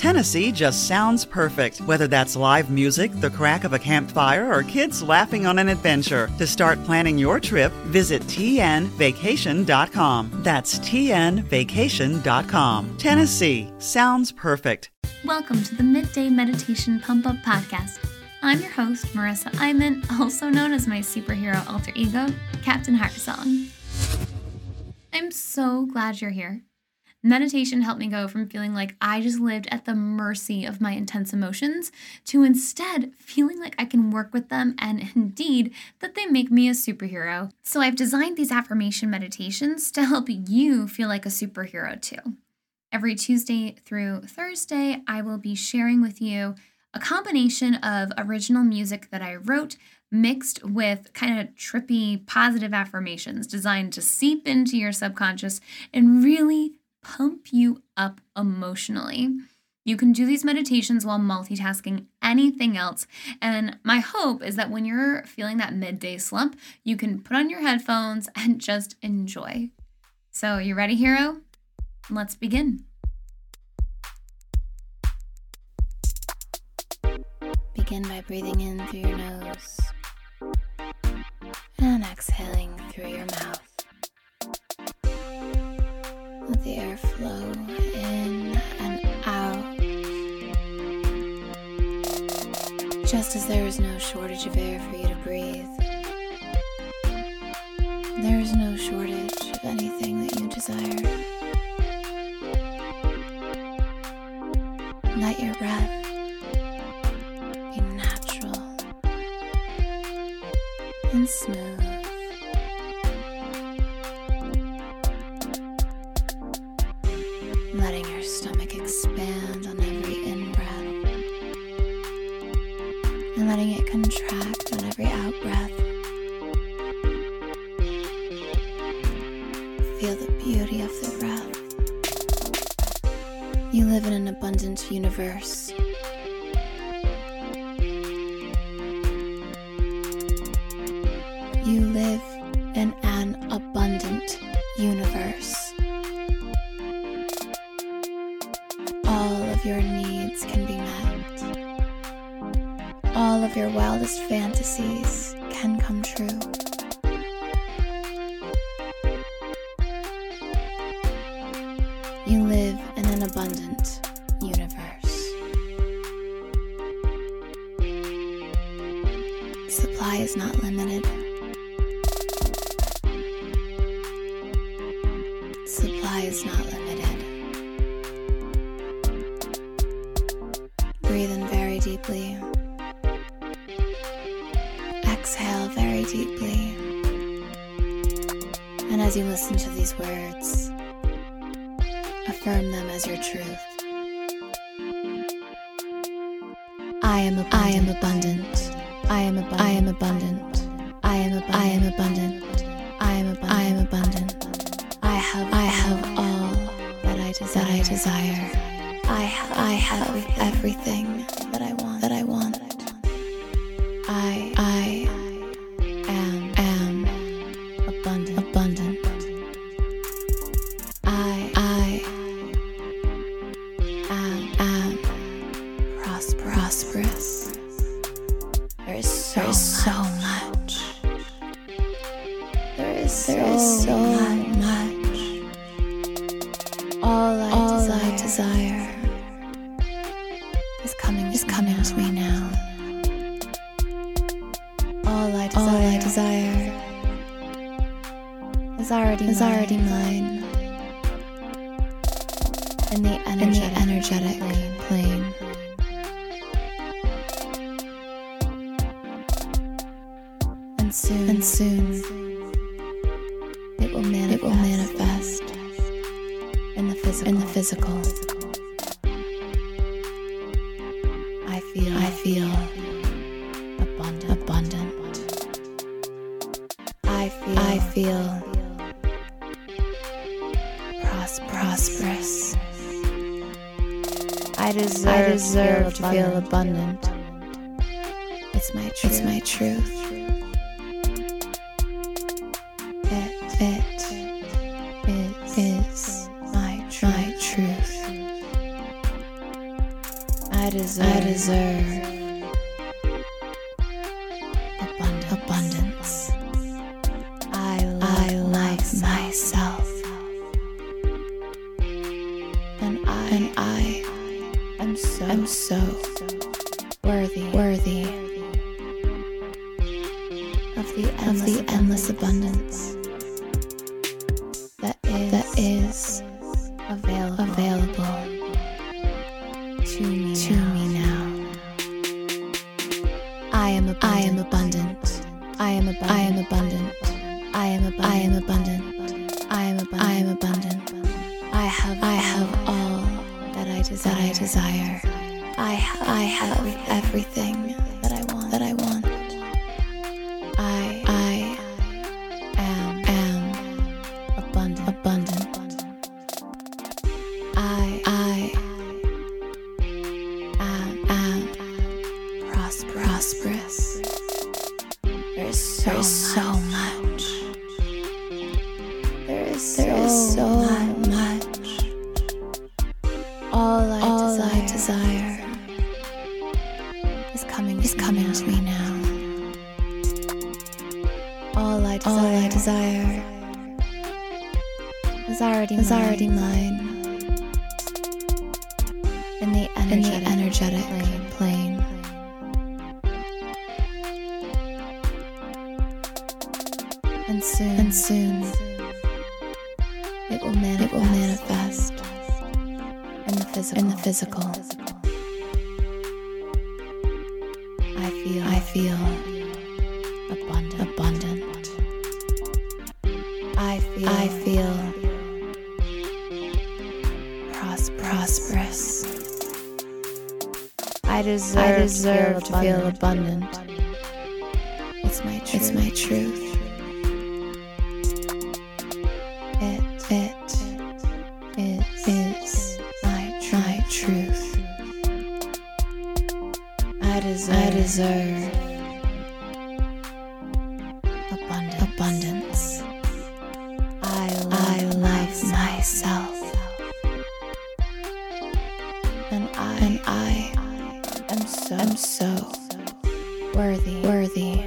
Tennessee just sounds perfect, whether that's live music, the crack of a campfire, or kids laughing on an adventure. To start planning your trip, visit tnvacation.com. That's tnvacation.com. Tennessee sounds perfect. Welcome to the Midday Meditation Pump Up Podcast. I'm your host, Marissa Iman, also known as my superhero alter ego, Captain Heartsong. I'm so glad you're here. Meditation helped me go from feeling like I just lived at the mercy of my intense emotions to instead feeling like I can work with them and indeed that they make me a superhero. So I've designed these affirmation meditations to help you feel like a superhero too. Every Tuesday through Thursday, I will be sharing with you a combination of original music that I wrote mixed with kind of trippy positive affirmations designed to seep into your subconscious and really pump you up emotionally. You can do these meditations while multitasking anything else. And my hope is that when you're feeling that midday slump, you can put on your headphones and just enjoy. So, you ready, hero? Let's begin. Begin by breathing in through your nose and exhaling through your mouth. Air flow in and out. Just as there is no shortage of air for you to breathe, there is no shortage of anything that you desire. Let your breath be natural and smooth. You live in an abundant universe. You live in an abundant universe. all of your needs can be met. All of your wildest fantasies can come true. You live abundant universe. Supply is not limited. Supply is not limited. Breathe in very deeply. Exhale very deeply. And as you listen to these words, affirm them as your truth. I am abundant. I am abundant. I am abundant. I am abundant. I am I am abundant. I am abundant. I am abundant. I have I have all that I desire. I I have everything that I want. Prosperous. There is so, there is so much. There is there so, is so much. All I all desire. I desire is coming is coming to me now. All I desire, all I desire is already is mine. already mine. In the energetic, in the energetic And soon, it will manifest. It will manifest in the physical. In the physical. I feel. I feel abundant. Abundant. I feel. I feel pros- prosperous. I deserve, I deserve to feel abundant. It's my truth. It's my truth. I deserve, I deserve abundance. abundance. I like, I like myself. And I, and I am so, am so worthy, worthy of the endless, of the endless abundance that is, that is available, available I am abundant. I am abundant. I am abundant. I am abundant. I have I have all that I desire. That I desire. Desire, is coming is coming now. to me now. All I desire, All I desire is already is mine. already mine. In the energetic, In the energetic plane. plane. And soon, and soon, it will manifest. It will manifest physical. In the physical. I feel. I feel abundant. Abundant. I feel. I feel pros- prosperous. I deserve, I deserve to feel abundant. It's my truth. It's my truth. Deserve, I deserve abundance. abundance. I love, I love myself. And I, and I am so, am so worthy, worthy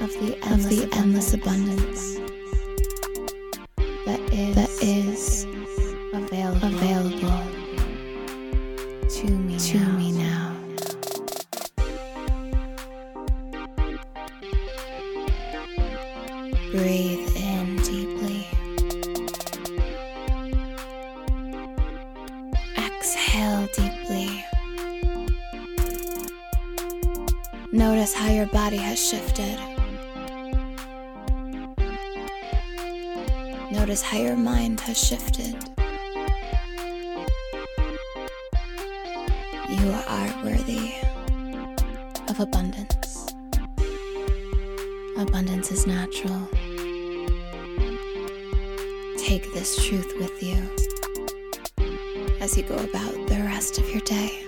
of the endless, of the endless abundance Breathe in deeply. Exhale deeply. Notice how your body has shifted. Notice how your mind has shifted. You are worthy of abundance. Abundance is natural. Take this truth with you as you go about the rest of your day.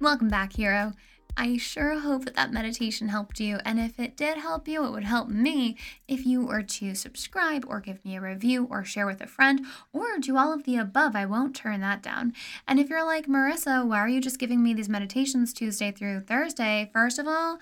Welcome back, hero. I sure hope that that meditation helped you. And if it did help you, it would help me if you were to subscribe or give me a review or share with a friend or do all of the above. I won't turn that down. And if you're like, Marissa, why are you just giving me these meditations Tuesday through Thursday? First of all,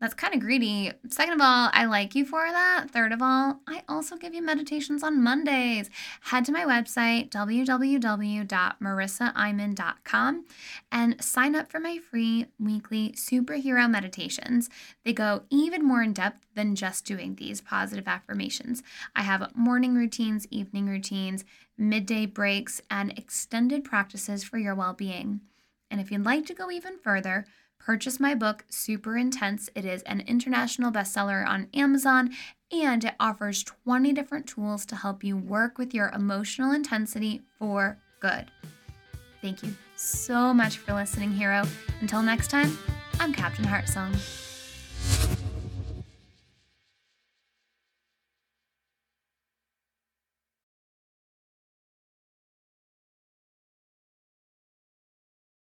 that's kind of greedy. Second of all, I like you for that. Third of all, I also give you meditations on Mondays. Head to my website, www.marissaiman.com, and sign up for my free weekly superhero meditations. They go even more in depth than just doing these positive affirmations. I have morning routines, evening routines, midday breaks, and extended practices for your well being. And if you'd like to go even further, purchase my book, Super Intense. It is an international bestseller on Amazon and it offers 20 different tools to help you work with your emotional intensity for good. Thank you so much for listening, hero. Until next time, I'm Captain Heartsong.